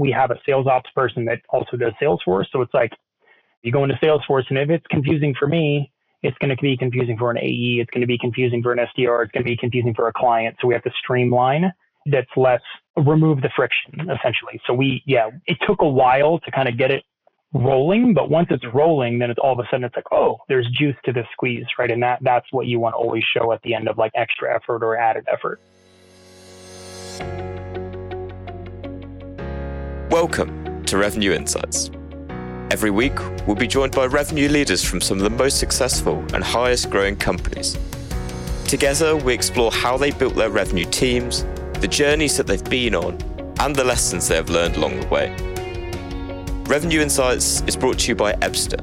we have a sales ops person that also does Salesforce. So it's like you go into Salesforce, and if it's confusing for me, it's going to be confusing for an AE. It's going to be confusing for an SDR. It's going to be confusing for a client. So we have to streamline that's less, remove the friction essentially. So we, yeah, it took a while to kind of get it rolling, but once it's rolling, then it's all of a sudden it's like, oh, there's juice to the squeeze, right? And that that's what you want to always show at the end of like extra effort or added effort. Welcome to Revenue Insights. Every week, we'll be joined by revenue leaders from some of the most successful and highest growing companies. Together, we explore how they built their revenue teams, the journeys that they've been on, and the lessons they have learned along the way. Revenue Insights is brought to you by Ebsta.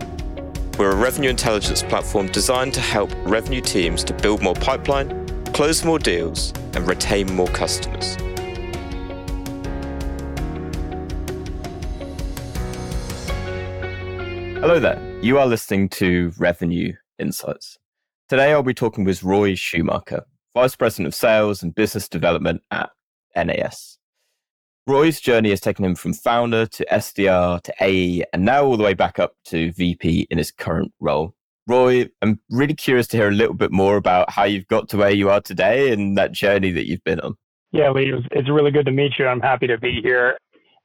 We're a revenue intelligence platform designed to help revenue teams to build more pipeline, close more deals, and retain more customers. Hello there. You are listening to Revenue Insights. Today I'll be talking with Roy Schuhmacher, Vice President of Sales and Business Development at NAS. Roy's journey has taken him from founder to SDR to AE and now all the way back up to VP in his current role. Roy, I'm really curious to hear a little bit more about how you've got to where you are today and that journey that you've been on. Yeah, Lee, it's really good to meet you. I'm happy to be here.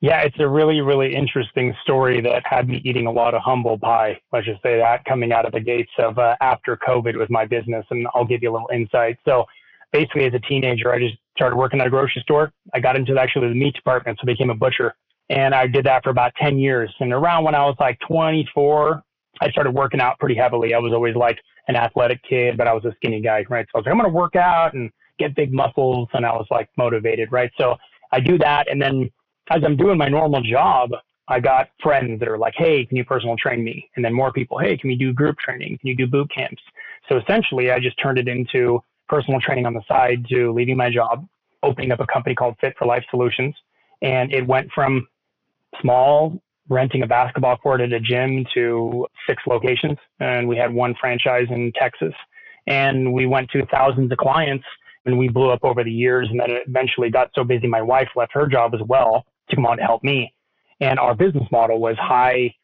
Yeah, it's a really, really interesting story that had me eating a lot of humble pie. Let's just say that coming out of the gates of uh, after COVID with my business, and I'll give you a little insight. So, basically, as a teenager, I just started working at a grocery store. I got into actually the meat department, so became a butcher, and I did that for about ten years. And around when I was like 24, I started working out pretty heavily. I was always like an athletic kid, but I was a skinny guy, right? So I was like, I'm going to work out and get big muscles, and I was like motivated, right? So I do that, and then as I'm doing my normal job, I got friends that are like, hey, can you personal train me? And then more people, hey, can we do group training? Can you do boot camps? So essentially, I just turned it into personal training on the side to leaving my job, opening up a company called Fit for Life Solutions. And it went from small, renting a basketball court at a gym to six locations. And we had one franchise in Texas. And we went to thousands of clients and we blew up over the years. And then it eventually got so busy, my wife left her job as well to come on to help me. And our business model was high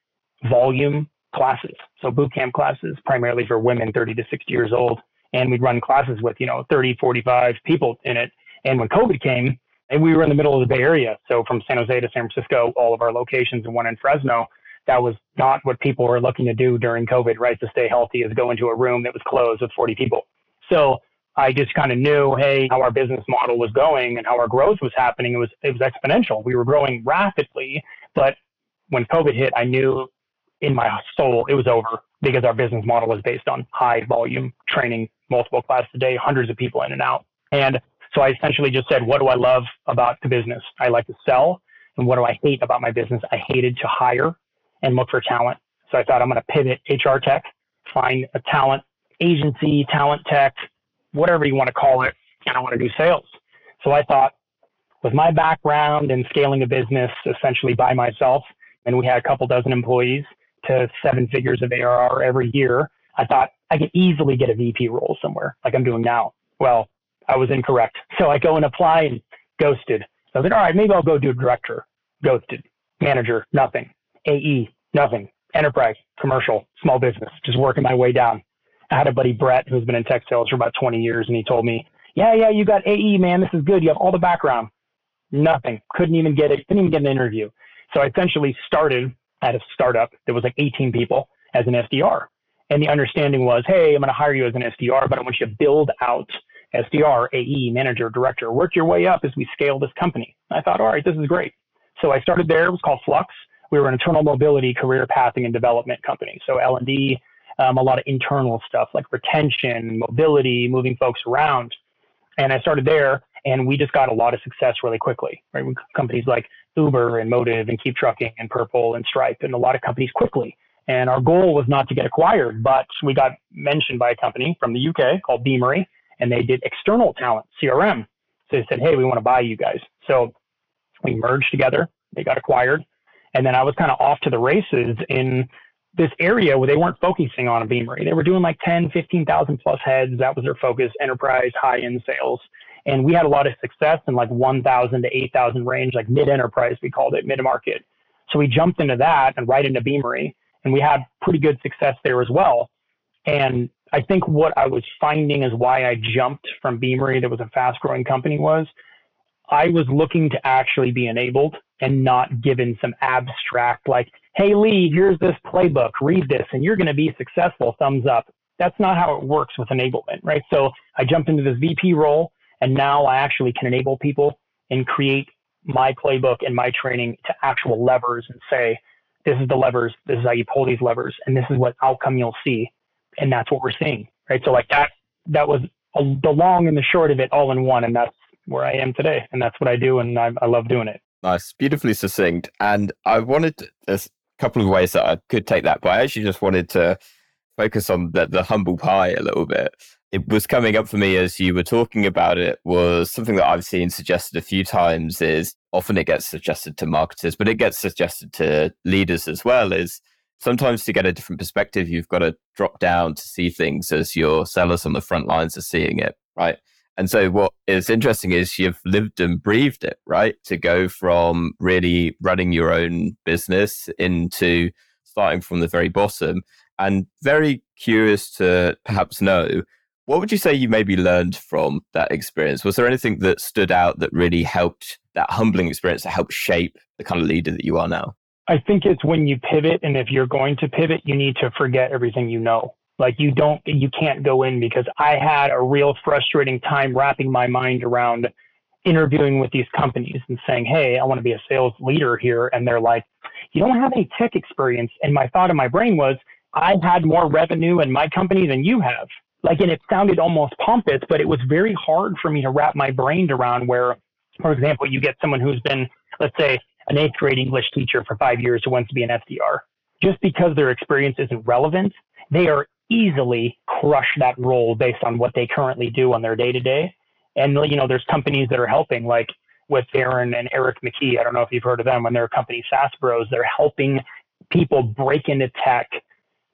volume classes. So boot camp classes, primarily for women 30 to 60 years old. And we'd run classes with, you know, 30, 45 people in it. And when COVID came, and we were in the middle of the Bay Area. So from San Jose to San Francisco, all of our locations and one in Fresno, that was not what people were looking to do during COVID, right? To stay healthy is go into a room that was closed with 40 people. So I just kind of knew, hey, how our business model was going and how our growth was happening. It was it was exponential. We were growing rapidly, but when COVID hit, I knew in my soul it was over because our business model was based on high volume training, multiple classes a day, hundreds of people in and out. And so I essentially just said, what do I love about the business? I like to sell. And what do I hate about my business? I hated to hire and look for talent. So I thought I'm going to pivot HR tech, find a talent agency, talent tech, whatever you want to call it, and I want to do sales. So I thought, with my background in scaling a business essentially by myself, and we had a couple dozen employees to seven figures of ARR every year, I thought I could easily get a VP role somewhere like I'm doing now. Well, I was incorrect. So I go and apply and ghosted. So I like, all right, maybe I'll go do director. Ghosted. Manager, nothing. AE, nothing. Enterprise, commercial, small business, just working my way down. I had a buddy Brett who's been in tech sales for about 20 years, and he told me, "Yeah, yeah, you got AE, man. This is good. You have all the background." Nothing. Couldn't even get it. Couldn't even get an interview. So I essentially started at a startup that was like 18 people as an SDR, and the understanding was, "Hey, I'm going to hire you as an SDR, but I want you to build out." SDR, AE, manager, director, work your way up as we scale this company. I thought, all right, this is great. So I started there. It was called Flux. We were an internal mobility, career pathing, and development company. So L&D, um, a lot of internal stuff like retention, mobility, moving folks around. And I started there, and we just got a lot of success really quickly. Right, companies like Uber and Motive and KeepTruckin and Purple and Stripe, and a lot of companies quickly. And our goal was not to get acquired, but we got mentioned by a company from the UK called Beamery, and they did external talent CRM. So they said, "Hey, we want to buy you guys." So we merged together. They got acquired, and then I was kind of off to the races in this area where they weren't focusing on a Beamery. They were doing like 10, 15,000 plus heads. That was their focus, enterprise, high end sales. And we had a lot of success in like 1,000 to 8,000 range, like mid enterprise, we called it mid market. So we jumped into that and right into Beamery, and we had pretty good success there as well. And I think what I was finding is why I jumped from Beamery, that was a fast growing company, was I was looking to actually be enabled and not given some abstract, like, hey, Lee, here's this playbook, read this, and you're going to be successful, thumbs up. That's not how it works with enablement, right? So I jumped into this VP role, and now I actually can enable people and create my playbook and my training to actual levers and say, this is the levers, this is how you pull these levers, and this is what outcome you'll see. And that's what we're seeing, right? So like that, that was a, the long and the short of it all in one. And that's where I am today. And that's what I do. And I, I love doing it. Nice. Beautifully succinct. And I wanted, to, a couple of ways that I could take that, but I actually just wanted to focus on the, the humble pie a little bit it was coming up for me as you were talking about it was something that I've seen suggested a few times is often it gets suggested to marketers, but it gets suggested to leaders as well is sometimes to get a different perspective, you've got to drop down to see things as your sellers on the front lines are seeing it, right? And so what is interesting is you've lived and breathed it, right? To go from really running your own business into starting from the very bottom and very curious to perhaps know what would you say you maybe learned from that experience? Was there anything that stood out that really helped that humbling experience that helped shape the kind of leader that you are now? I think it's when you pivot, and if you're going to pivot, you need to forget everything you know. Like you don't, you can't go in because I had a real frustrating time wrapping my mind around interviewing with these companies and saying, Hey, I want to be a sales leader here. And they're like, You don't have any tech experience. And my thought in my brain was, I've had more revenue in my company than you have like, and it sounded almost pompous, but it was very hard for me to wrap my brain around where, for example, you get someone who's been, let's say, an eighth grade English teacher for five years who wants to be an SDR. Just because their experience isn't relevant, they are easily crush that role based on what they currently do on their day to day. And, you know, there's companies that are helping, like with Aaron and Eric McKee. I don't know if you've heard of them when they're a company, SaaS Bros. They're helping people break into tech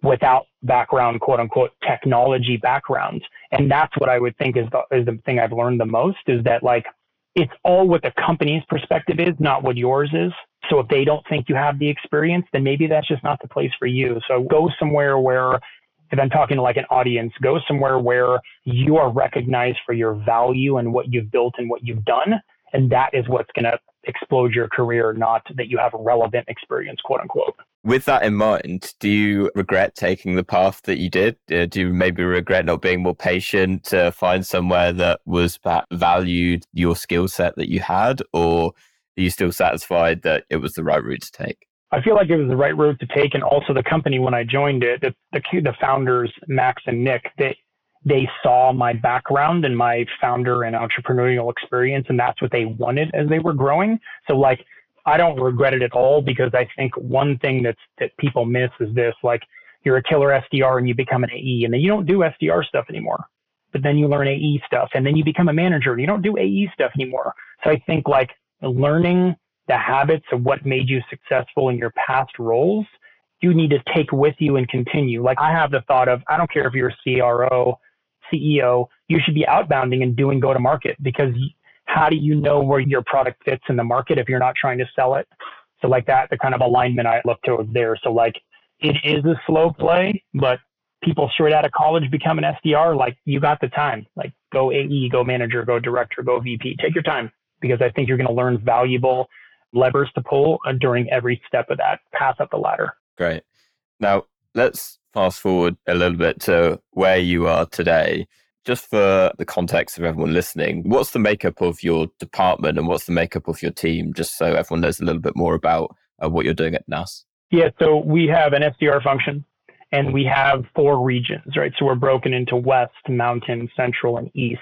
without background, quote unquote, technology background. And that's what I would think is the, is the thing I've learned the most is that like it's all what the company's perspective is, not what yours is. So if they don't think you have the experience, then maybe that's just not the place for you. So go somewhere where if I'm talking to like an audience, go somewhere where you are recognized for your value and what you've built and what you've done. And that is what's going to explode your career, not that you have relevant experience, quote unquote. With that in mind, do you regret taking the path that you did? Uh, do you maybe regret not being more patient to find somewhere that was that valued your skill set that you had, or are you still satisfied that it was the right route to take? I feel like it was the right road to take, and also the company when I joined it, the the, the founders Max and Nick, they they saw my background and my founder and entrepreneurial experience, and that's what they wanted as they were growing. So, like, I don't regret it at all because I think one thing that's that people miss is this: like, you're a killer SDR and you become an AE, and then you don't do SDR stuff anymore. But then you learn AE stuff, and then you become a manager and you don't do AE stuff anymore. So I think like learning the habits of what made you successful in your past roles, you need to take with you and continue. Like I have the thought of I don't care if you're a CRO CEO, you should be outbounding and doing go to market because how do you know where your product fits in the market if you're not trying to sell it? So like that, the kind of alignment I look towards there. So like it is a slow play, but people straight out of college become an SDR, like you got the time. Like go AE, go manager, go director, go VP. Take your time because I think you're going to learn valuable levers to pull uh, during every step of that path up the ladder. Great. Now let's fast forward a little bit to where you are today, just for the context of everyone listening, what's the makeup of your department and what's the makeup of your team, just so everyone knows a little bit more about uh, what you're doing at NAS? Yeah, so we have an SDR function and we have four regions, right? So we're broken into West, Mountain, Central, and East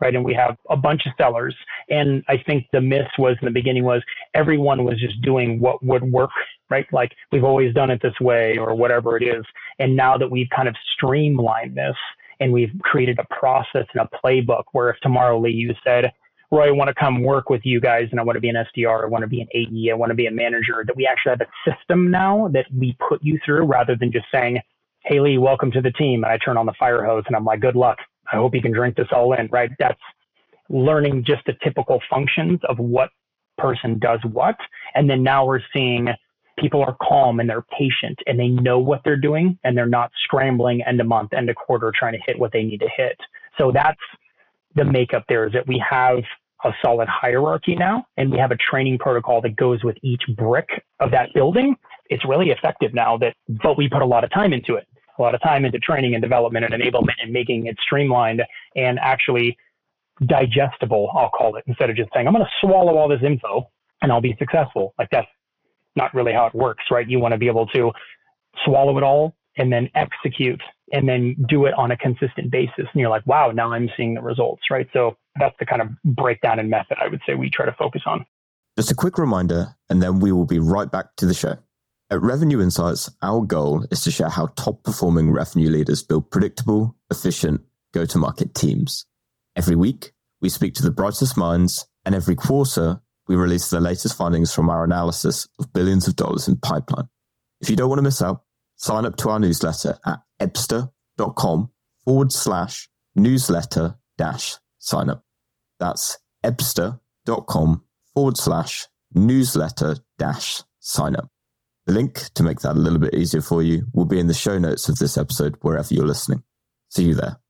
right? And we have a bunch of sellers. And I think the myth was in the beginning was everyone was just doing what would work, right? Like we've always done it this way or whatever it is. And now that we've kind of streamlined this and we've created a process and a playbook where if tomorrow Lee you said, Roy, I want to come work with you guys and I want to be an SDR, I want to be an AE, I want to be a manager, that we actually have a system now that we put you through rather than just saying, Hey Lee, welcome to the team. And I turn on the fire hose and I'm like, good luck. I hope you can drink this all in, right? That's learning just the typical functions of what person does what. And then now we're seeing people are calm and they're patient and they know what they're doing and they're not scrambling end of month, end of quarter trying to hit what they need to hit. So that's the makeup there is that we have a solid hierarchy now and we have a training protocol that goes with each brick of that building. It's really effective now that, but we put a lot of time into it, a lot of time into training and development and enablement and making it streamlined and actually digestible, I'll call it, instead of just saying, I'm going to swallow all this info and I'll be successful. Like that's not really how it works, right? You want to be able to swallow it all and then execute and then do it on a consistent basis. And you're like, wow, now I'm seeing the results, right? So that's the kind of breakdown and method I would say we try to focus on. Just a quick reminder, and then we will be right back to the show. At Revenue Insights, our goal is to share how top performing revenue leaders build predictable, efficient go to market teams. Every week, we speak to the brightest minds, and every quarter, we release the latest findings from our analysis of billions of dollars in pipeline. If you don't want to miss out, sign up to our newsletter at ebsta.com forward slash newsletter dash sign up. That's ebsta.com forward slash newsletter dash sign up. The link to make that a little bit easier for you will be in the show notes of this episode wherever you're listening. See you there.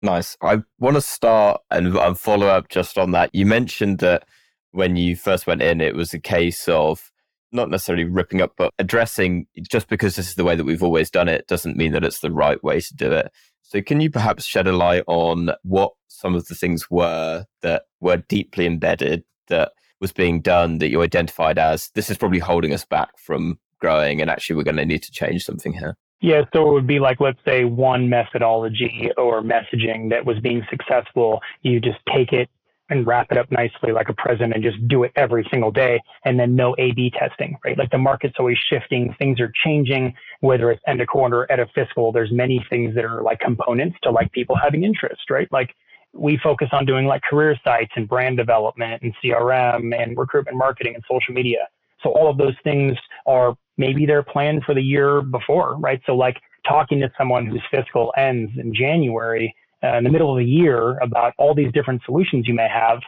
Nice. I want to start and, and follow up just on that. You mentioned that when you first went in, it was a case of not necessarily ripping up, but addressing just because this is the way that we've always done it doesn't mean that it's the right way to do it. So, can you perhaps shed a light on what some of the things were that were deeply embedded that was being done that you identified as this is probably holding us back from growing and actually we're going to need to change something here? Yeah, so it would be like, let's say, one methodology or messaging that was being successful. You just take it and wrap it up nicely like a present and just do it every single day and then no A B testing, right? Like the market's always shifting, things are changing, whether it's end of quarter, at a fiscal, there's many things that are like components to like people having interest, right? Like we focus on doing like career sites and brand development and CRM and recruitment marketing and social media. So all of those things are maybe their plan for the year before, right? So like talking to someone whose fiscal ends in January uh, in the middle of the year about all these different solutions you may have,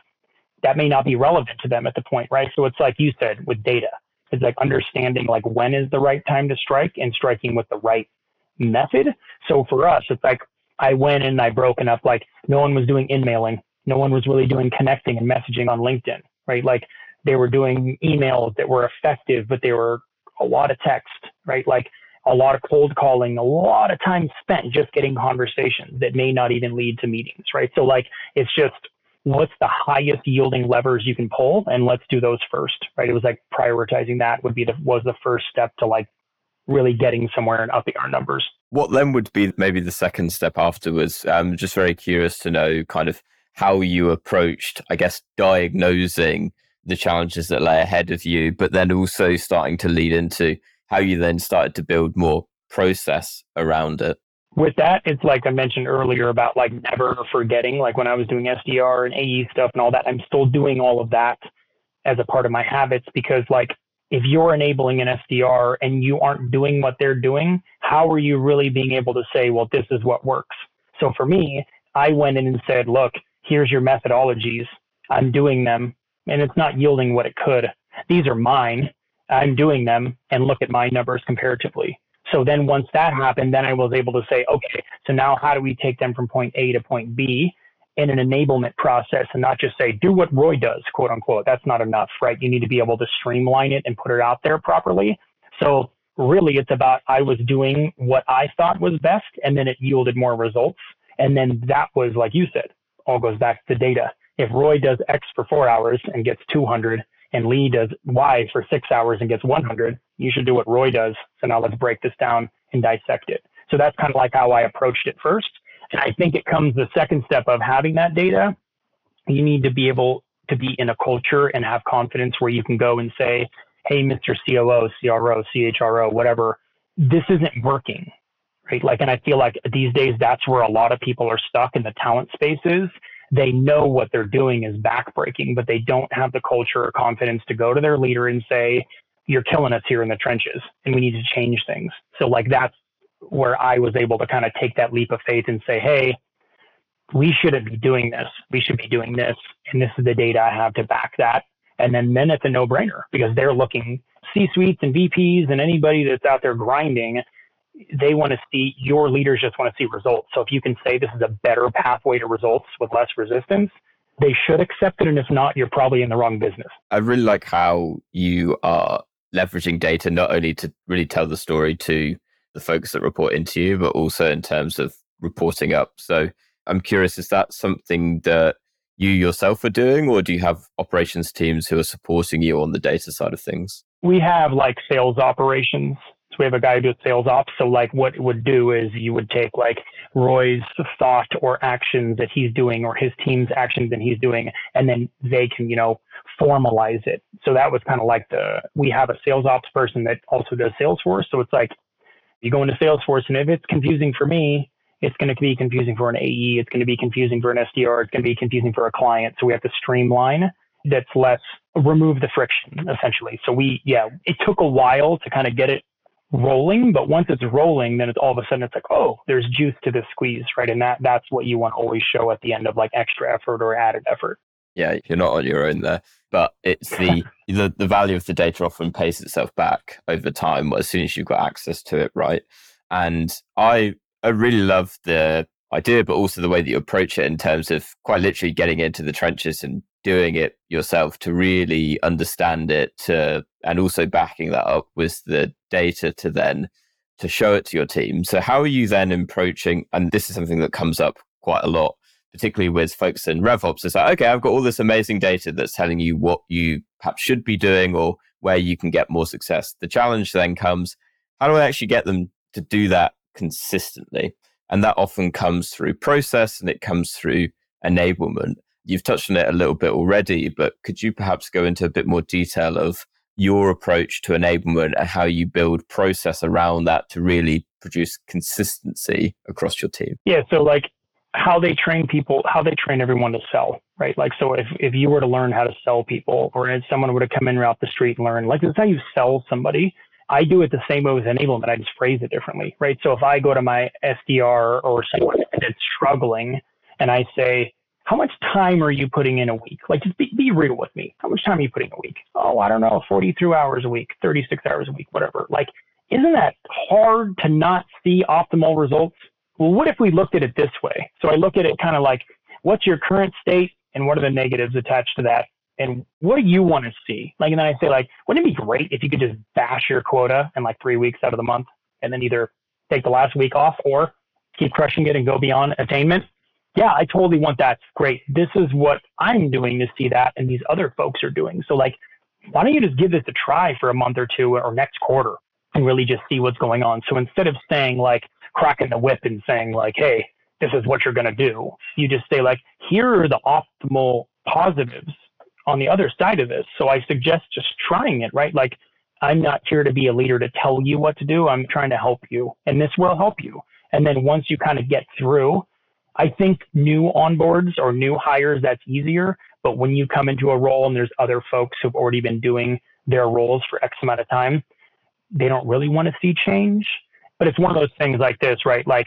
that may not be relevant to them at the point, right? So it's like you said with data, it's like understanding like when is the right time to strike and striking with the right method. So for us, it's like I went and I broken up like no one was doing in mailing, no one was really doing connecting and messaging on LinkedIn, right? Like they were doing emails that were effective, but they were a lot of text, right? Like a lot of cold calling, a lot of time spent just getting conversations that may not even lead to meetings, right? So like it's just what's the highest yielding levers you can pull and let's do those first, right? It was like prioritizing that would be the was the first step to like really getting somewhere and upping our numbers. What then would be maybe the second step afterwards? I'm just very curious to know kind of how you approached, I guess, diagnosing the challenges that lay ahead of you, but then also starting to lead into how you then started to build more process around it. With that, it's like I mentioned earlier about like never forgetting, like when I was doing SDR and AE stuff and all that, I'm still doing all of that as a part of my habits because like if you're enabling an SDR and you aren't doing what they're doing, how are you really being able to say, well, this is what works? So for me, I went in and said, look, here's your methodologies. I'm doing them and it's not yielding what it could. These are mine. I'm doing them and look at my numbers comparatively. So then once that happened, then I was able to say, okay, so now how do we take them from point A to point B in an enablement process and not just say, do what Roy does, quote unquote. That's not enough, right? You need to be able to streamline it and put it out there properly. So really it's about I was doing what I thought was best and then it yielded more results. And then that was, like you said, all goes back to data if Roy does X for four hours and gets 200 and Lee does Y for six hours and gets 100, you should do what Roy does. So now let's break this down and dissect it. So that's kind of like how I approached it first. And I think it comes the second step of having that data. You need to be able to be in a culture and have confidence where you can go and say, Hey, Mr. COO, CRO, CHRO, whatever, this isn't working. Right. Like, and I feel like these days that's where a lot of people are stuck in the talent spaces they know what they're doing is backbreaking, but they don't have the culture or confidence to go to their leader and say, you're killing us here in the trenches and we need to change things. So like that's where I was able to kind of take that leap of faith and say, Hey, we shouldn't be doing this. We should be doing this. And this is the data I have to back that. And then, then it's a no brainer because they're looking C suites and VPs and anybody that's out there grinding. They want to see your leaders just want to see results. So if you can say this is a better pathway to results with less resistance, they should accept it. And if not, you're probably in the wrong business. I really like how you are leveraging data not only to really tell the story to the folks that report into you, but also in terms of reporting up. So I'm curious, is that something that you yourself are doing, or do you have operations teams who are supporting you on the data side of things? We have like sales operations. So we have a guy who does sales ops. So like what it would do is you would take like Roy's thought or actions that he's doing or his team's actions that he's doing, and then they can, you know, formalize it. So that was kind of like the, we have a sales ops person that also does Salesforce. So it's like you go into Salesforce and if it's confusing for me, it's going to be confusing for an AE. It's going to be confusing for an SDR. It's going to be confusing for a client. So we have to streamline that's less, remove the friction essentially. So we, yeah, it took a while to kind of get it rolling, but once it's rolling, then it's all of a sudden it's like, oh, there's juice to this squeeze, right? And that that's what you want to always show at the end of like extra effort or added effort. Yeah, you're not on your own there, but it's the the, the value of the data often pays itself back over time as soon as you've got access to it, right? And I I really love the idea, but also the way that you approach it in terms of quite literally getting into the trenches and doing it yourself to really understand it to, and also backing that up with the data to then to show it to your team. So how are you then approaching, and this is something that comes up quite a lot, particularly with folks in RevOps, it's like, okay, I've got all this amazing data that's telling you what you perhaps should be doing or where you can get more success. The challenge then comes, how do I actually get them to do that consistently. And that often comes through process and it comes through enablement. You've touched on it a little bit already, but could you perhaps go into a bit more detail of your approach to enablement and how you build process around that to really produce consistency across your team? Yeah. So, like, how they train people, how they train everyone to sell, right? Like, so if, if you were to learn how to sell people, or if someone were to come in off the street and learn, like, this is how you sell somebody, I do it the same way with enablement. I just phrase it differently, right? So if I go to my SDR or someone that's struggling and I say, how much time are you putting in a week? Like, just be, be real with me. How much time are you putting a week? Oh, I don't know, 42 hours a week, 36 hours a week, whatever. Like, isn't that hard to not see optimal results? Well, what if we looked at it this way? So I look at it kind of like, what's your current state and what are the negatives attached to that? and what do you want to see? Like, and then I say, like, wouldn't it be great if you could just bash your quota in like three weeks out of the month and then either take the last week off or keep crushing it and go beyond attainment? Yeah, I totally want that. Great. This is what I'm doing to see that, and these other folks are doing. So, like, why don't you just give this a try for a month or two or next quarter and really just see what's going on? So instead of saying, like, cracking the whip and saying, like, hey, this is what you're going to do, you just say, like, here are the optimal positives on the other side of this. So I suggest just trying it, right? Like, I'm not here to be a leader to tell you what to do. I'm trying to help you, and this will help you. And then once you kind of get through, I think new onboards or new hires, that's easier. But when you come into a role and there's other folks who've already been doing their roles for X amount of time, they don't really want to see change. But it's one of those things like this, right? Like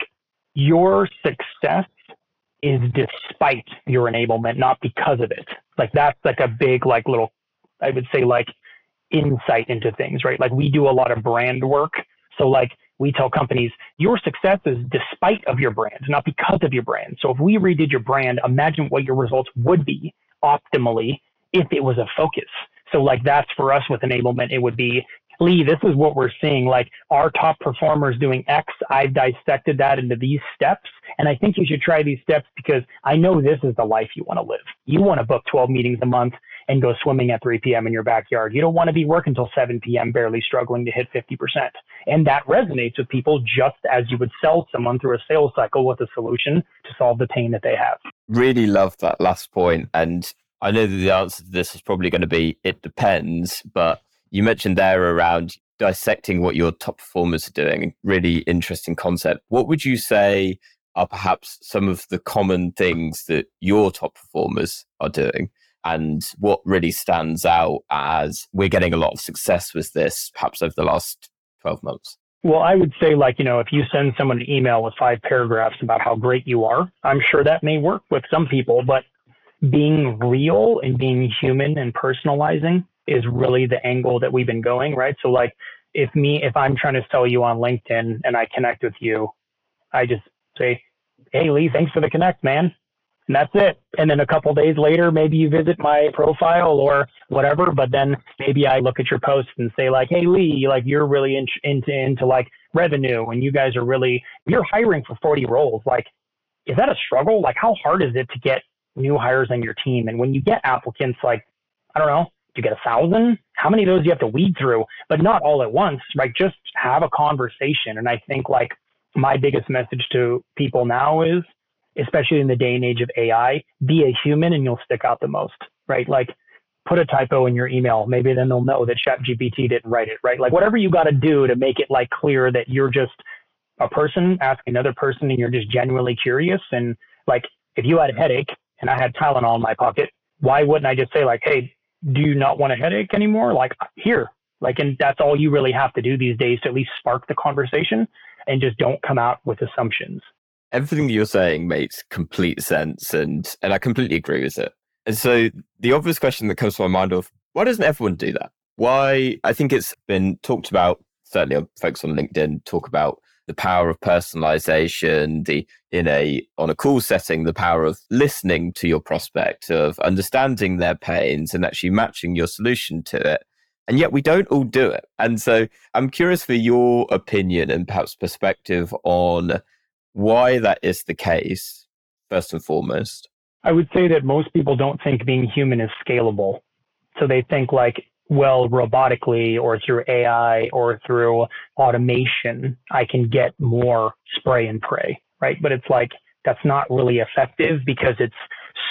your success is despite your enablement, not because of it. Like that's like a big, like little, I would say like insight into things, right? Like we do a lot of brand work. So like we tell companies, your success is despite of your brand, not because of your brand. So if we redid your brand, imagine what your results would be optimally if it was a focus. So like that's for us with enablement, it would be Lee, this is what we're seeing. Like our top performers doing X, I've dissected that into these steps. And I think you should try these steps because I know this is the life you want to live. You want to book 12 meetings a month and go swimming at 3 p.m. in your backyard. You don't want to be working until 7 p.m., barely struggling to hit 50%. And that resonates with people just as you would sell someone through a sales cycle with a solution to solve the pain that they have. Really love that last point. And I know that the answer to this is probably going to be it depends, but you mentioned there around dissecting what your top performers are doing. Really interesting concept. What would you say are perhaps some of the common things that your top performers are doing? And what really stands out as we're getting a lot of success with this, perhaps over the last 12 months? Well, I would say, like, you know, if you send someone an email with five paragraphs about how great you are, I'm sure that may work with some people, but being real and being human and personalizing is really the angle that we've been going, right? So, like, if me, if I'm trying to sell you on LinkedIn and I connect with you, I just say, Hey, Lee, thanks for the connect, man and that's it. And then a couple days later, maybe you visit my profile or whatever. But then maybe I look at your post and say like, "Hey Lee, like you're really in, into into like revenue, and you guys are really you're hiring for 40 roles. Like, is that a struggle? Like, how hard is it to get new hires on your team? And when you get applicants, like, I don't know, you get a thousand? How many of those do you have to weed through? But not all at once, right? Just have a conversation. And I think like my biggest message to people now is especially in the day and age of AI, be a human and you'll stick out the most, right? Like put a typo in your email. Maybe then they'll know that ChatGPT didn't write it, right? Like whatever you got to do to make it like clear that you're just a person asking another person and you're just genuinely curious. And like if you had a headache and I had Tylenol in my pocket, why wouldn't I just say like, hey, do you not want a headache anymore? Like here, like, and that's all you really have to do these days to at least spark the conversation and just don't come out with assumptions everything you're saying makes complete sense and and I completely agree with it. And so the obvious question that comes to my mind of why doesn't everyone do that? Why I think it's been talked about, certainly folks on LinkedIn talk about the power of personalization, the in a on a call setting, the power of listening to your prospect, of understanding their pains and actually matching your solution to it. And yet we don't all do it. And so I'm curious for your opinion and perhaps perspective on why that is the case, first and foremost? I would say that most people don't think being human is scalable. So they think like, well, robotically or through AI or through automation, I can get more spray and pray, right? But it's like, that's not really effective because it's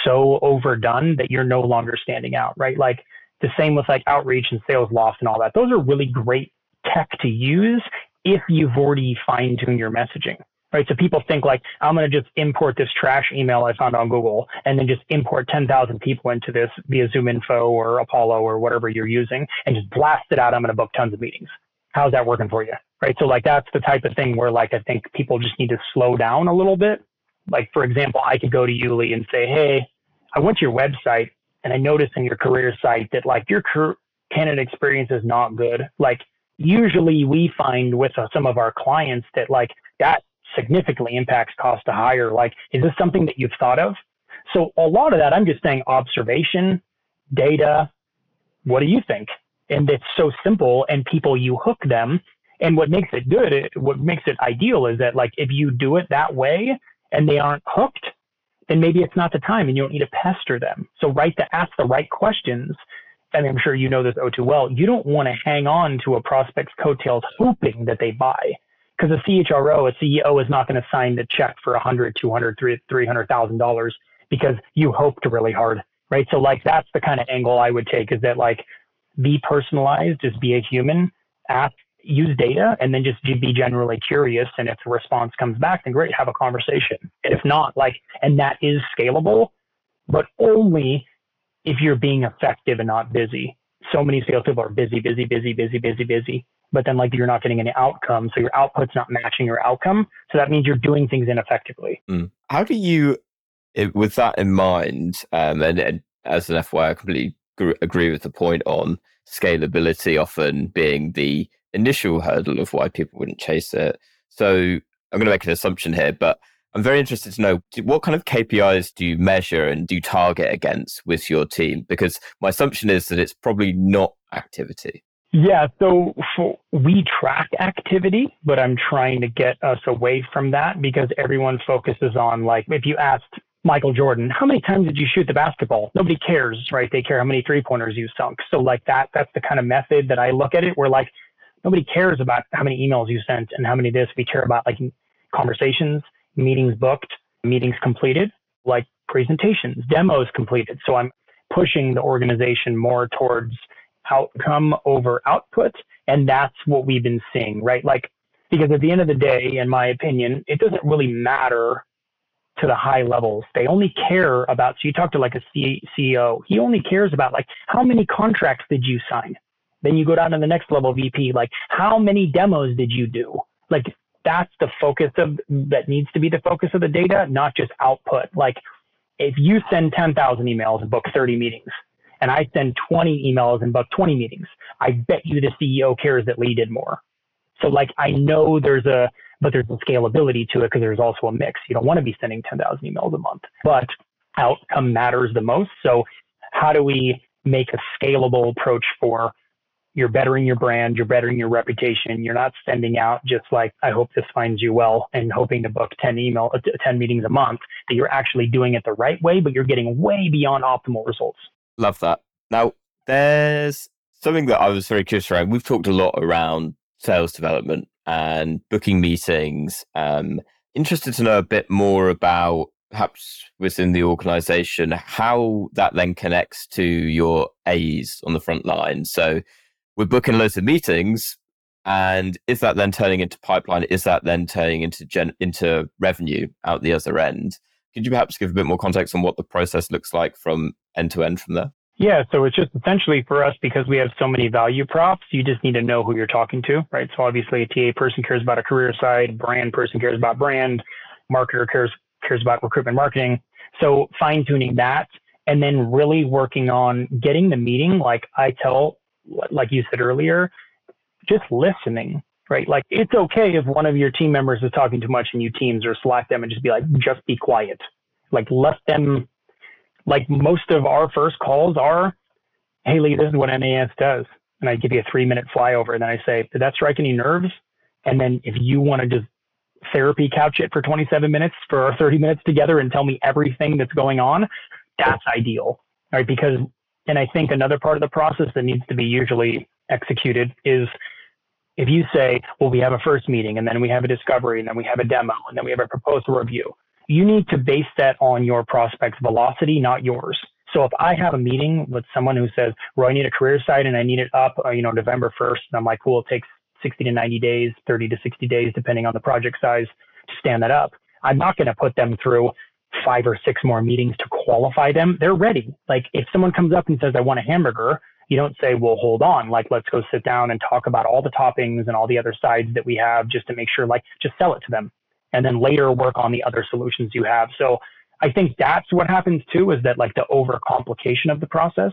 so overdone that you're no longer standing out, right? Like the same with like outreach and Salesloft and all that. Those are really great tech to use if you've already fine tuned your messaging right? So people think like, I'm going to just import this trash email I found on Google and then just import 10,000 people into this via ZoomInfo or Apollo or whatever you're using and just blast it out. I'm going to book tons of meetings. How's that working for you? Right. So like, that's the type of thing where like, I think people just need to slow down a little bit. Like, for example, I could go to Yuli and say, Hey, I went to your website and I noticed in your career site that like your candidate experience is not good. Like, usually we find with uh, some of our clients that like that significantly impacts cost to hire. Like, is this something that you've thought of? So a lot of that, I'm just saying observation, data. What do you think? And it's so simple and people, you hook them. And what makes it good, what makes it ideal is that like, if you do it that way and they aren't hooked, then maybe it's not the time and you don't need to pester them. So right to ask the right questions. And I'm sure you know this oh too well. You don't want to hang on to a prospect's coattails hoping that they buy because a CHRO, a CEO is not going to sign the check for a hundred, two hundred, three hundred thousand dollars because you hoped really hard, right? So like that's the kind of angle I would take is that like be personalized, just be a human, ask, use data, and then just be generally curious. And if the response comes back, then great, have a conversation. And if not, like, and that is scalable, but only if you're being effective and not busy. So many salespeople are busy, busy, busy, busy, busy, busy but then like you're not getting any outcome. So your output's not matching your outcome. So that means you're doing things ineffectively. Mm. How do you, with that in mind, um, and, and, as an FYI, I completely agree with the point on scalability often being the initial hurdle of why people wouldn't chase it. So I'm going to make an assumption here, but I'm very interested to know what kind of KPIs do you measure and do you target against with your team? Because my assumption is that it's probably not activity. Yeah, so for, we track activity, but I'm trying to get us away from that because everyone focuses on like if you asked Michael Jordan, how many times did you shoot the basketball? Nobody cares, right? They care how many three pointers you sunk. So like that, that's the kind of method that I look at it where like nobody cares about how many emails you sent and how many this. We care about like conversations, meetings booked, meetings completed, like presentations, demos completed. So I'm pushing the organization more towards outcome over output. And that's what we've been seeing, right? Like, because at the end of the day, in my opinion, it doesn't really matter to the high levels. They only care about, so you talk to like a C- CEO, he only cares about like, how many contracts did you sign? Then you go down to the next level VP, like how many demos did you do? Like that's the focus of that needs to be the focus of the data, not just output. Like if you send 10,000 emails and book 30 meetings, and I send 20 emails and book 20 meetings, I bet you the CEO cares that Lee did more. So like I know there's a but there's a scalability to it because there's also a mix. You don't want to be sending 10,000 emails a month, but outcome matters the most. So how do we make a scalable approach for you're bettering your brand, you're bettering your reputation. You're not sending out just like, I hope this finds you well and hoping to book 10 email, uh, 10 meetings a month, that you're actually doing it the right way, but you're getting way beyond optimal results. Love that. Now, there's something that I was very curious around. We've talked a lot around sales development and booking meetings. Um, interested to know a bit more about perhaps within the organization how that then connects to your A's on the front line. So we're booking loads of meetings and is that then turning into pipeline is that then turning into gen- into revenue out the other end could you perhaps give a bit more context on what the process looks like from end to end from there? Yeah so it's just essentially for us because we have so many value props you just need to know who you're talking to right? So obviously a ta person cares about a career side brand person cares about brand marketer cares cares about recruitment marketing. So fine tuning that and then really working on getting the meeting like i tell like you said earlier, just listening, right? Like it's okay if one of your team members is talking too much and you teams or Slack them and just be like, just be quiet. Like let them, like most of our first calls are, hey Lee, this is what NAS does. And I give you a three minute flyover and then I say, did that strike any nerves? And then if you want to just therapy couch it for 27 minutes for 30 minutes together and tell me everything that's going on, that's ideal, right? Because and I think another part of the process that needs to be usually executed is if you say, well, we have a first meeting and then we have a discovery and then we have a demo and then we have a proposal review, you need to base that on your prospect's velocity, not yours. So if I have a meeting with someone who says, well, I need a career site and I need it up, uh, you know, November 1st, and I'm like, cool, it takes 60 to 90 days, 30 to 60 days, depending on the project size to stand that up. I'm not going to put them through five or six more meetings to qualify them, they're ready. Like if someone comes up and says, I want a hamburger, you don't say, well, hold on, like let's go sit down and talk about all the toppings and all the other sides that we have just to make sure, like, just sell it to them. And then later work on the other solutions you have. So I think that's what happens too, is that like the overcomplication of the process.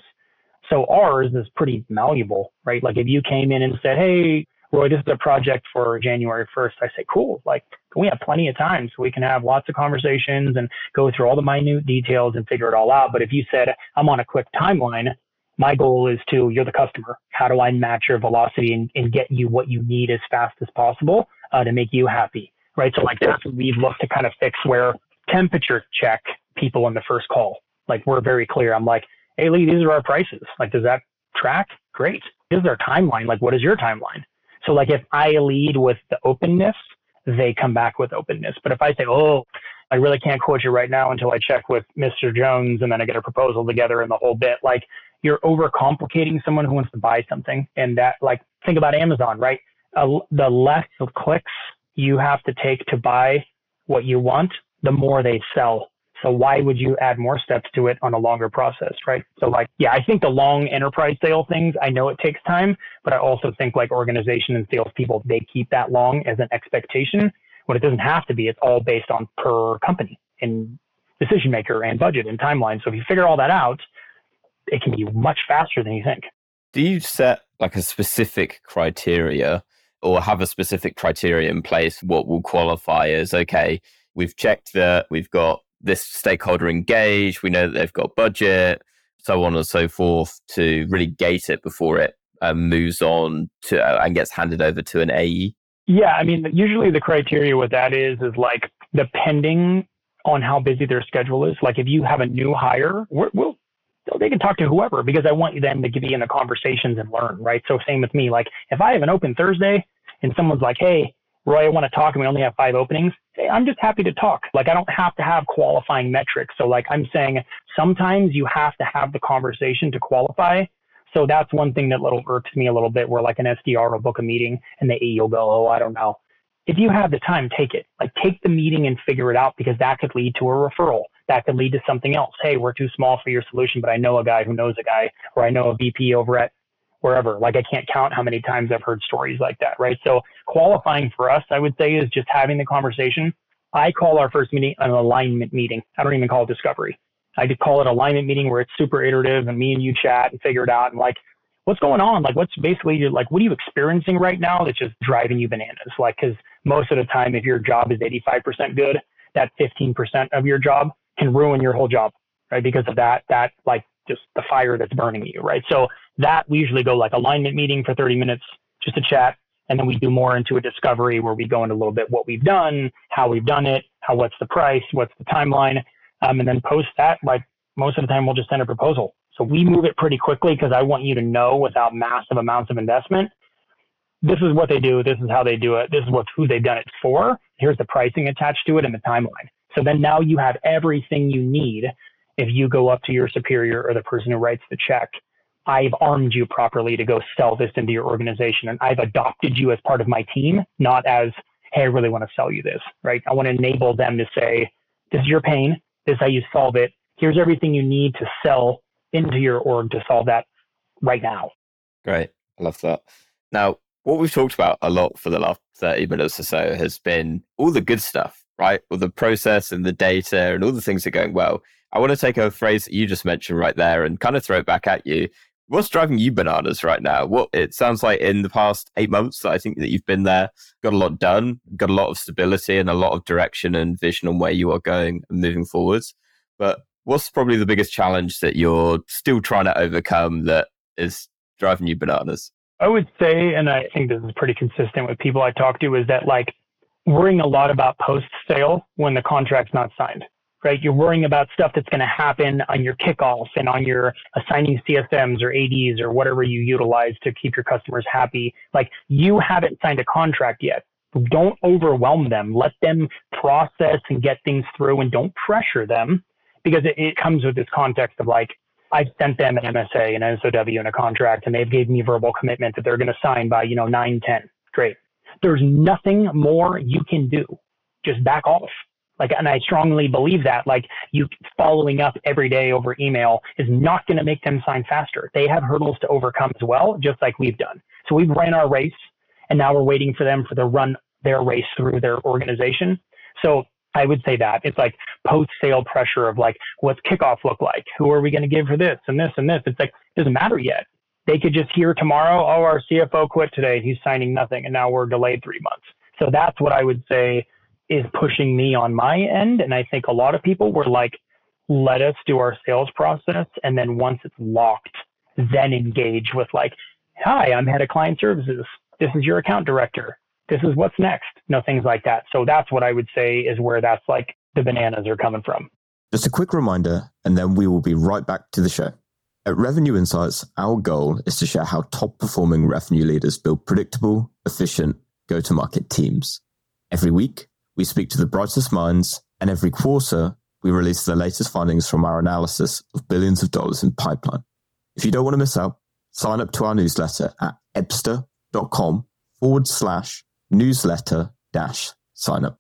So ours is pretty malleable, right? Like if you came in and said, hey, Roy, this is a project for January 1st. I say, cool. Like, we have plenty of time so we can have lots of conversations and go through all the minute details and figure it all out. But if you said, I'm on a quick timeline, my goal is to, you're the customer. How do I match your velocity and, and get you what you need as fast as possible uh, to make you happy? Right. So, like, that's what we've looked to kind of fix where temperature check people in the first call. Like, we're very clear. I'm like, hey, Lee, these are our prices. Like, does that track? Great. This is our timeline. Like, what is your timeline? So like if I lead with the openness, they come back with openness. But if I say, oh, I really can't quote you right now until I check with Mr. Jones and then I get a proposal together and the whole bit, like you're overcomplicating someone who wants to buy something. And that, like, think about Amazon, right? Uh, the less of clicks you have to take to buy what you want, the more they sell. So why would you add more steps to it on a longer process, right? So like, yeah, I think the long enterprise sale things, I know it takes time, but I also think like organization and salespeople, they keep that long as an expectation when it doesn't have to be. It's all based on per company and decision maker and budget and timeline. So if you figure all that out, it can be much faster than you think. Do you set like a specific criteria or have a specific criteria in place? What will qualify as okay? We've checked that we've got this stakeholder engaged. We know that they've got budget, so on and so forth, to really gate it before it um, moves on to uh, and gets handed over to an AE. Yeah, I mean, usually the criteria with that is is like depending on how busy their schedule is. Like if you have a new hire, we will they can talk to whoever because I want them to be in the conversations and learn, right? So same with me. Like if I have an open Thursday and someone's like, hey, Roy, I want to talk and we only have five openings. Hey, I'm just happy to talk. Like I don't have to have qualifying metrics. So like I'm saying sometimes you have to have the conversation to qualify. So that's one thing that little irks me a little bit where like an SDR will book a meeting and the AE will go, Oh, I don't know. If you have the time, take it. Like take the meeting and figure it out because that could lead to a referral. That could lead to something else. Hey, we're too small for your solution, but I know a guy who knows a guy, or I know a VP over at wherever. Like I can't count how many times I've heard stories like that, right? So qualifying for us, I would say, is just having the conversation. I call our first meeting an alignment meeting. I don't even call it discovery. I just call it alignment meeting where it's super iterative and me and you chat and figure it out and like what's going on? Like what's basically like what are you experiencing right now that's just driving you bananas? Like because most of the time if your job is 85% good, that 15% of your job can ruin your whole job, right? Because of that that like just the fire that's burning you, right? So that we usually go like alignment meeting for 30 minutes just to chat. And then we do more into a discovery where we go into a little bit what we've done, how we've done it, how what's the price, what's the timeline. Um, and then post that, like most of the time we'll just send a proposal. So we move it pretty quickly because I want you to know without massive amounts of investment. This is what they do. This is how they do it. This is what who they've done it for. Here's the pricing attached to it and the timeline. So then now you have everything you need if you go up to your superior or the person who writes the check I've armed you properly to go sell this into your organization and I've adopted you as part of my team, not as, hey, I really want to sell you this, right? I want to enable them to say, this is your pain. This is how you solve it. Here's everything you need to sell into your org to solve that right now. Great. I love that. Now, what we've talked about a lot for the last 30 minutes or so has been all the good stuff, right? All the process and the data and all the things that are going well. I want to take a phrase that you just mentioned right there and kind of throw it back at you, What's driving you bananas right now? What it sounds like in the past eight months, I think that you've been there, got a lot done, got a lot of stability and a lot of direction and vision on where you are going and moving forwards. But what's probably the biggest challenge that you're still trying to overcome that is driving you bananas? I would say, and I think this is pretty consistent with people I talk to, is that like worrying a lot about post sale when the contract's not signed right? You're worrying about stuff that's going to happen on your kickoff and on your assigning CSMs or ADs or whatever you utilize to keep your customers happy. Like you haven't signed a contract yet. Don't overwhelm them. Let them process and get things through and don't pressure them because it, it comes with this context of like, I've sent them an MSA, and an SOW, and a contract, and they've gave me verbal commitment that they're going to sign by, you know, 9, 10. Great. There's nothing more you can do. Just back off. Like, and I strongly believe that, like, you following up every day over email is not going to make them sign faster. They have hurdles to overcome as well, just like we've done. So we've ran our race and now we're waiting for them for the run their race through their organization. So I would say that it's like post sale pressure of like, what's kickoff look like? Who are we going to give for this and this and this? It's like, it doesn't matter yet. They could just hear tomorrow, oh, our CFO quit today. He's signing nothing. And now we're delayed three months. So that's what I would say is pushing me on my end. And I think a lot of people were like, let us do our sales process. And then once it's locked, then engage with like, hi, I'm head of client services. This is your account director. This is what's next. Know, things like that. So that's what I would say is where that's like the bananas are coming from. Just a quick reminder, and then we will be right back to the show. At Revenue Insights, our goal is to share how top performing revenue leaders build predictable, efficient go to market teams. Every week, we speak to the brightest minds, and every quarter, we release the latest findings from our analysis of billions of dollars in pipeline. If you don't want to miss out, sign up to our newsletter at ebsta.com forward slash newsletter dash sign up.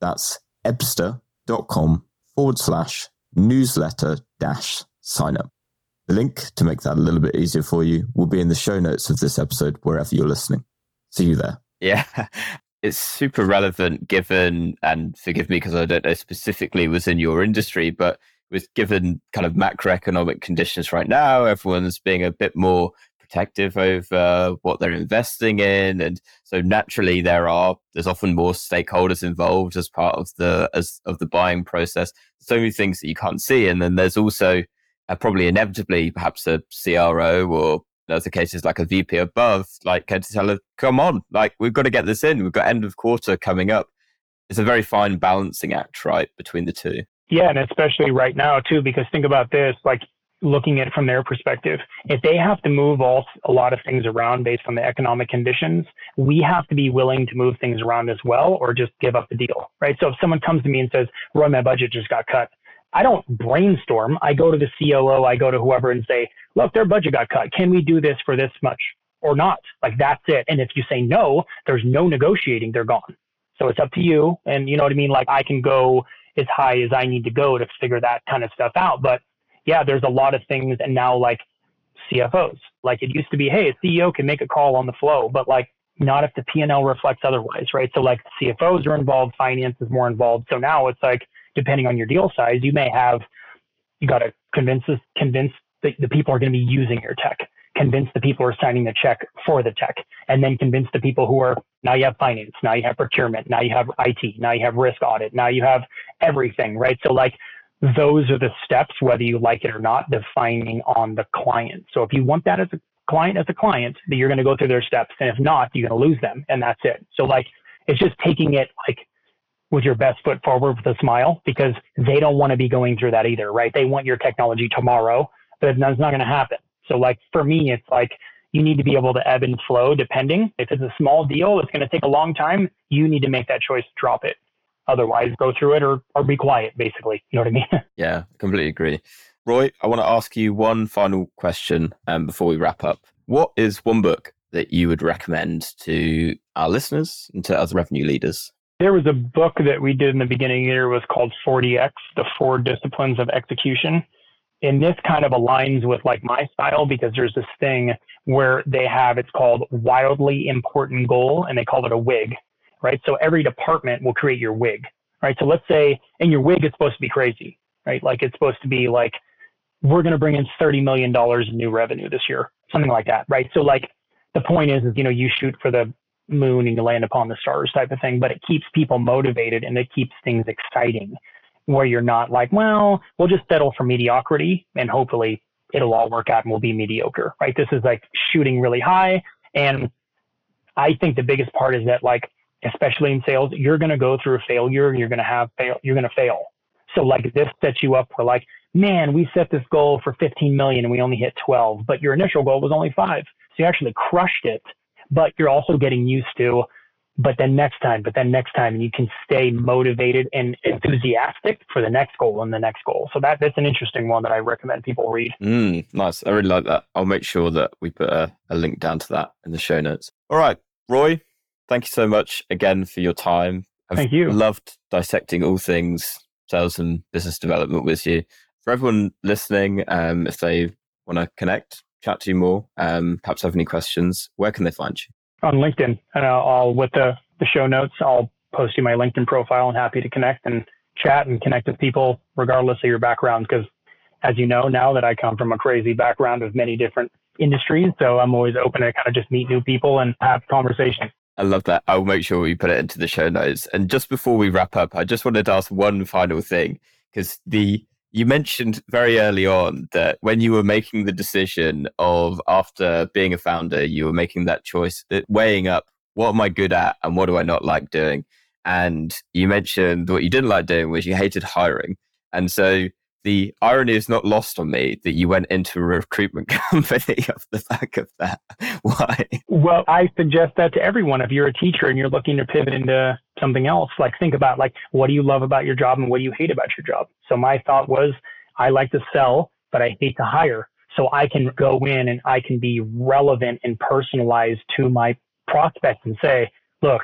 That's ebsta.com forward slash newsletter dash sign up. The link to make that a little bit easier for you will be in the show notes of this episode, wherever you're listening. See you there. Yeah it's super relevant given, and forgive me because I don't know specifically was in your industry, but with given kind of macroeconomic conditions right now, everyone's being a bit more protective over what they're investing in, and so naturally there are there's often more stakeholders involved as part of the as of the buying process. So many things that you can't see, and then there's also uh, probably inevitably perhaps a CRO or in other cases like a VP above, like can tell her, come on, like we've got to get this in. We've got end of quarter coming up. It's a very fine balancing act, right, between the two. Yeah, and especially right now too, because think about this, like looking at it from their perspective, if they have to move all a lot of things around based on the economic conditions, we have to be willing to move things around as well, or just give up the deal, right? So if someone comes to me and says, "Roy, my budget just got cut," I don't brainstorm. I go to the COO, I go to whoever and say, look, their budget got cut. Can we do this for this much or not? Like that's it. And if you say no, there's no negotiating. They're gone. So it's up to you. And you know what I mean? Like I can go as high as I need to go to figure that kind of stuff out. But yeah, there's a lot of things. And now like CFOs. Like it used to be, hey, a CEO can make a call on the flow, but like not if the P&L reflects otherwise, right? So like CFOs are involved, finance is more involved. So now it's like, depending on your deal size, you may have, you got to convince convince the, the people are going to be using your tech, convince the people who are signing the check for the tech, and then convince the people who are, now you have finance, now you have procurement, now you have IT, now you have risk audit, now you have everything, right? So like those are the steps, whether you like it or not, defining on the client. So if you want that as a client as a client, that you're going to go through their steps. And if not, you're going to lose them. And that's it. So like, it's just taking it like with your best foot forward with a smile because they don't want to be going through that either, right? They want your technology tomorrow, but that's not going to happen. So like for me, it's like you need to be able to ebb and flow depending. If it's a small deal, it's going to take a long time. You need to make that choice drop it. Otherwise, go through it or, or be quiet, basically. You know what I mean? yeah, completely agree. Roy, I want to ask you one final question um, before we wrap up. What is one book that you would recommend to our listeners and to other revenue leaders? There was a book that we did in the beginning of the year was called 4DX, the four disciplines of execution. And this kind of aligns with like my style because there's this thing where they have it's called wildly important goal and they call it a WIG, right? So every department will create your WIG, right? So let's say, and your WIG is supposed to be crazy, right? Like it's supposed to be like, we're going to bring in $30 million in new revenue this year, something like that, right? So like the point is, is, you know, you shoot for the moon and you land upon the stars type of thing, but it keeps people motivated and it keeps things exciting where you're not like, well, we'll just settle for mediocrity and hopefully it'll all work out and we'll be mediocre, right? This is like shooting really high. And I think the biggest part is that like, especially in sales, you're going to go through a failure and you're going to have fail, you're going to fail. So like this sets you up for like, man, we set this goal for 15 million and we only hit 12, but your initial goal was only five. So you actually crushed it, but you're also getting used to, but then next time, but then next time, and you can stay motivated and enthusiastic for the next goal and the next goal. So that that's an interesting one that I recommend people read. Mm, nice. I really like that. I'll make sure that we put a, a link down to that in the show notes. All right, Roy, thank you so much again for your time. I've thank you. Loved dissecting all things sales and business development with you. For everyone listening, um, if they want to connect, chat to you more, um, perhaps have any questions, where can they find you? On LinkedIn. And I'll, I'll, with the, the show notes, I'll post you my LinkedIn profile and happy to connect and chat and connect with people regardless of your background. Because as you know, now that I come from a crazy background of many different industries, so I'm always open to kind of just meet new people and have conversations. I love that. I'll make sure we put it into the show notes. And just before we wrap up, I just wanted to ask one final thing because the you mentioned very early on that when you were making the decision of after being a founder, you were making that choice, that weighing up what am I good at and what do I not like doing. And you mentioned what you didn't like doing was you hated hiring. And so the irony is not lost on me that you went into a recruitment company off the back of that. Why? Well, I suggest that to everyone. If you're a teacher and you're looking to pivot into something else, like think about like what do you love about your job and what do you hate about your job. So my thought was I like to sell, but I hate to hire. So I can go in and I can be relevant and personalized to my prospects and say, look,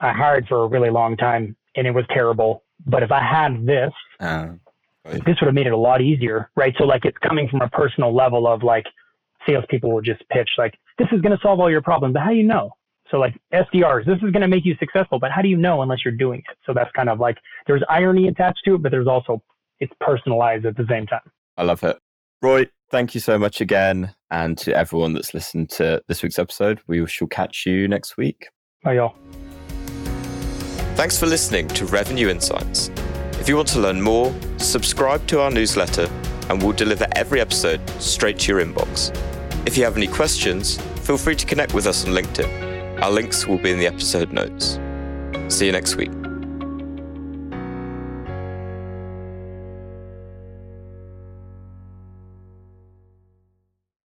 I hired for a really long time and it was terrible. But if I had this, uh Right. This would have made it a lot easier, right? So like it's coming from a personal level of like salespeople will just pitch like this is going to solve all your problems, but how do you know? So like SDRs, this is going to make you successful, but how do you know unless you're doing it? So that's kind of like there's irony attached to it, but there's also it's personalized at the same time. I love it. Roy, thank you so much again. And to everyone that's listened to this week's episode, we shall catch you next week. Bye, y'all. Thanks for listening to Revenue Insights. If you want to learn more, subscribe to our newsletter and we'll deliver every episode straight to your inbox. If you have any questions, feel free to connect with us on LinkedIn. Our links will be in the episode notes. See you next week.